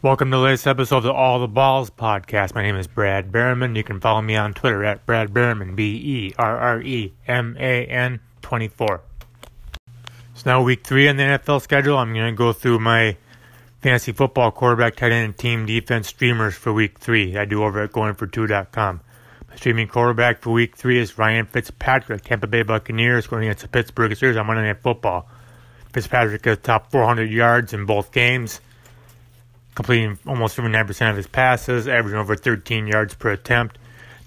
Welcome to the latest episode of the All the Balls podcast. My name is Brad Berreman. You can follow me on Twitter at Brad Berreman, B E R R E M A N 24. It's now week three in the NFL schedule. I'm going to go through my fantasy football quarterback, tight end, team defense streamers for week three. I do over at goingfor2.com. My streaming quarterback for week three is Ryan Fitzpatrick, Tampa Bay Buccaneers, going against the Pittsburgh Steelers on Monday Night Football. Fitzpatrick has top 400 yards in both games completing almost 79% of his passes, averaging over 13 yards per attempt.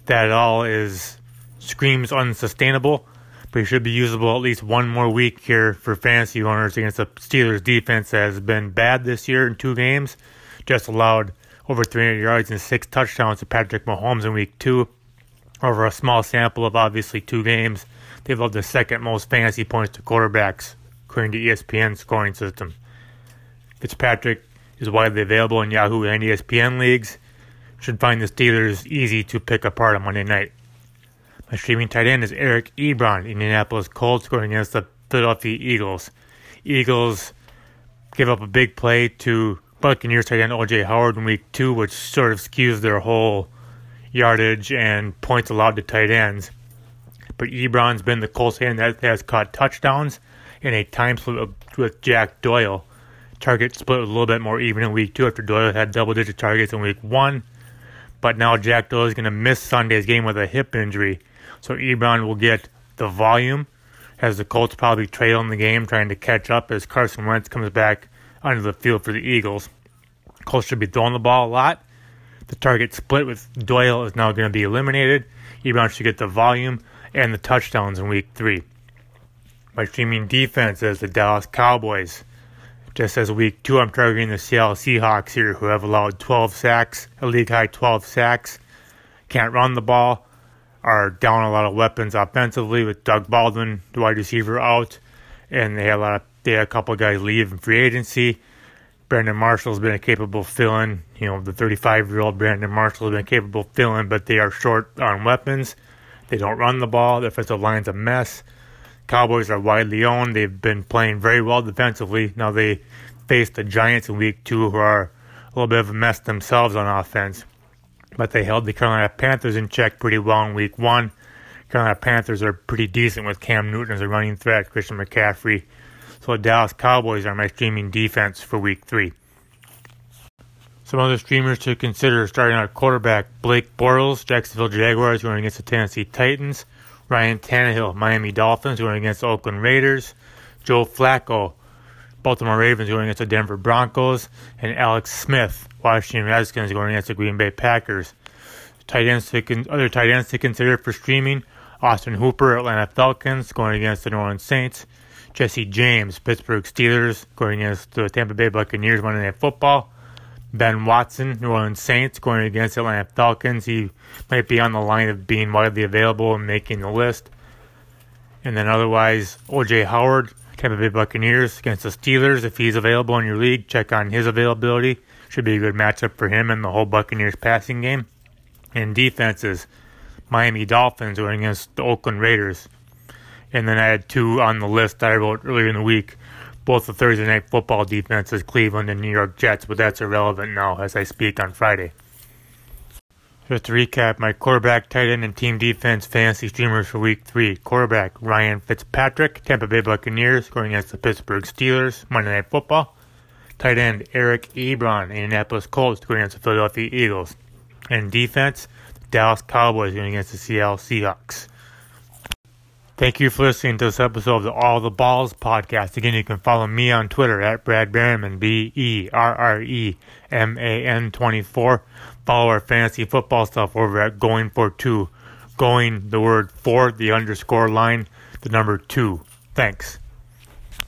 That all is screams unsustainable, but he should be usable at least one more week here for fantasy owners against the Steelers defense that has been bad this year in two games. Just allowed over 300 yards and six touchdowns to Patrick Mahomes in week two. Over a small sample of obviously two games, they've allowed the second most fantasy points to quarterbacks, according to ESPN scoring system. Fitzpatrick is widely available in Yahoo and ESPN leagues. Should find the Steelers easy to pick apart on Monday night. My streaming tight end is Eric Ebron, Indianapolis Colts, going against the Philadelphia Eagles. Eagles give up a big play to Buccaneers tight end OJ Howard in week two, which sort of skews their whole yardage and points allowed to tight ends. But Ebron's been the Colts hand that has caught touchdowns in a time split with Jack Doyle target split a little bit more even in week two after Doyle had double digit targets in week one. But now Jack Doyle is going to miss Sunday's game with a hip injury. So Ebron will get the volume as the Colts probably trail in the game, trying to catch up as Carson Wentz comes back onto the field for the Eagles. Colts should be throwing the ball a lot. The target split with Doyle is now going to be eliminated. Ebron should get the volume and the touchdowns in week three. My streaming defense is the Dallas Cowboys. Just as week two, I'm targeting the Seattle Seahawks here, who have allowed 12 sacks, a league high 12 sacks. Can't run the ball, are down a lot of weapons offensively with Doug Baldwin, the wide receiver, out, and they had a lot of they had a couple guys leave in free agency. Brandon Marshall's been a capable fill-in. You know, the 35-year-old Brandon Marshall has been capable fill-in, but they are short on weapons. They don't run the ball. The offensive line's a mess. Cowboys are widely owned. They've been playing very well defensively. Now they face the Giants in week two, who are a little bit of a mess themselves on offense. But they held the Carolina Panthers in check pretty well in week one. Carolina Panthers are pretty decent with Cam Newton as a running threat, Christian McCaffrey. So the Dallas Cowboys are my streaming defense for week three. Some other streamers to consider starting out quarterback Blake Bortles, Jacksonville Jaguars going against the Tennessee Titans. Ryan Tannehill, Miami Dolphins going against the Oakland Raiders. Joe Flacco, Baltimore Ravens going against the Denver Broncos. And Alex Smith, Washington Redskins going against the Green Bay Packers. Tight ends to con- other tight ends to consider for streaming. Austin Hooper, Atlanta Falcons going against the New Orleans Saints. Jesse James, Pittsburgh Steelers going against the Tampa Bay Buccaneers Monday Night Football. Ben Watson, New Orleans Saints, going against Atlanta Falcons. He might be on the line of being widely available and making the list. And then otherwise, OJ Howard, Tampa Bay Buccaneers against the Steelers. If he's available in your league, check on his availability. Should be a good matchup for him and the whole Buccaneers passing game. And defenses, Miami Dolphins going against the Oakland Raiders. And then I had two on the list that I wrote earlier in the week both the Thursday night football defenses, Cleveland and New York Jets, but that's irrelevant now as I speak on Friday. Just to recap, my quarterback, tight end, and team defense fantasy streamers for week three. Quarterback, Ryan Fitzpatrick, Tampa Bay Buccaneers, going against the Pittsburgh Steelers, Monday Night Football. Tight end, Eric Ebron, Indianapolis Colts, going against the Philadelphia Eagles. And defense, Dallas Cowboys, going against the Seattle Seahawks. Thank you for listening to this episode of the All the Balls podcast. Again, you can follow me on Twitter at Brad Berreman, B E R R E M A N 24. Follow our fantasy football stuff over at Going for Two. Going the word for the underscore line, the number two. Thanks.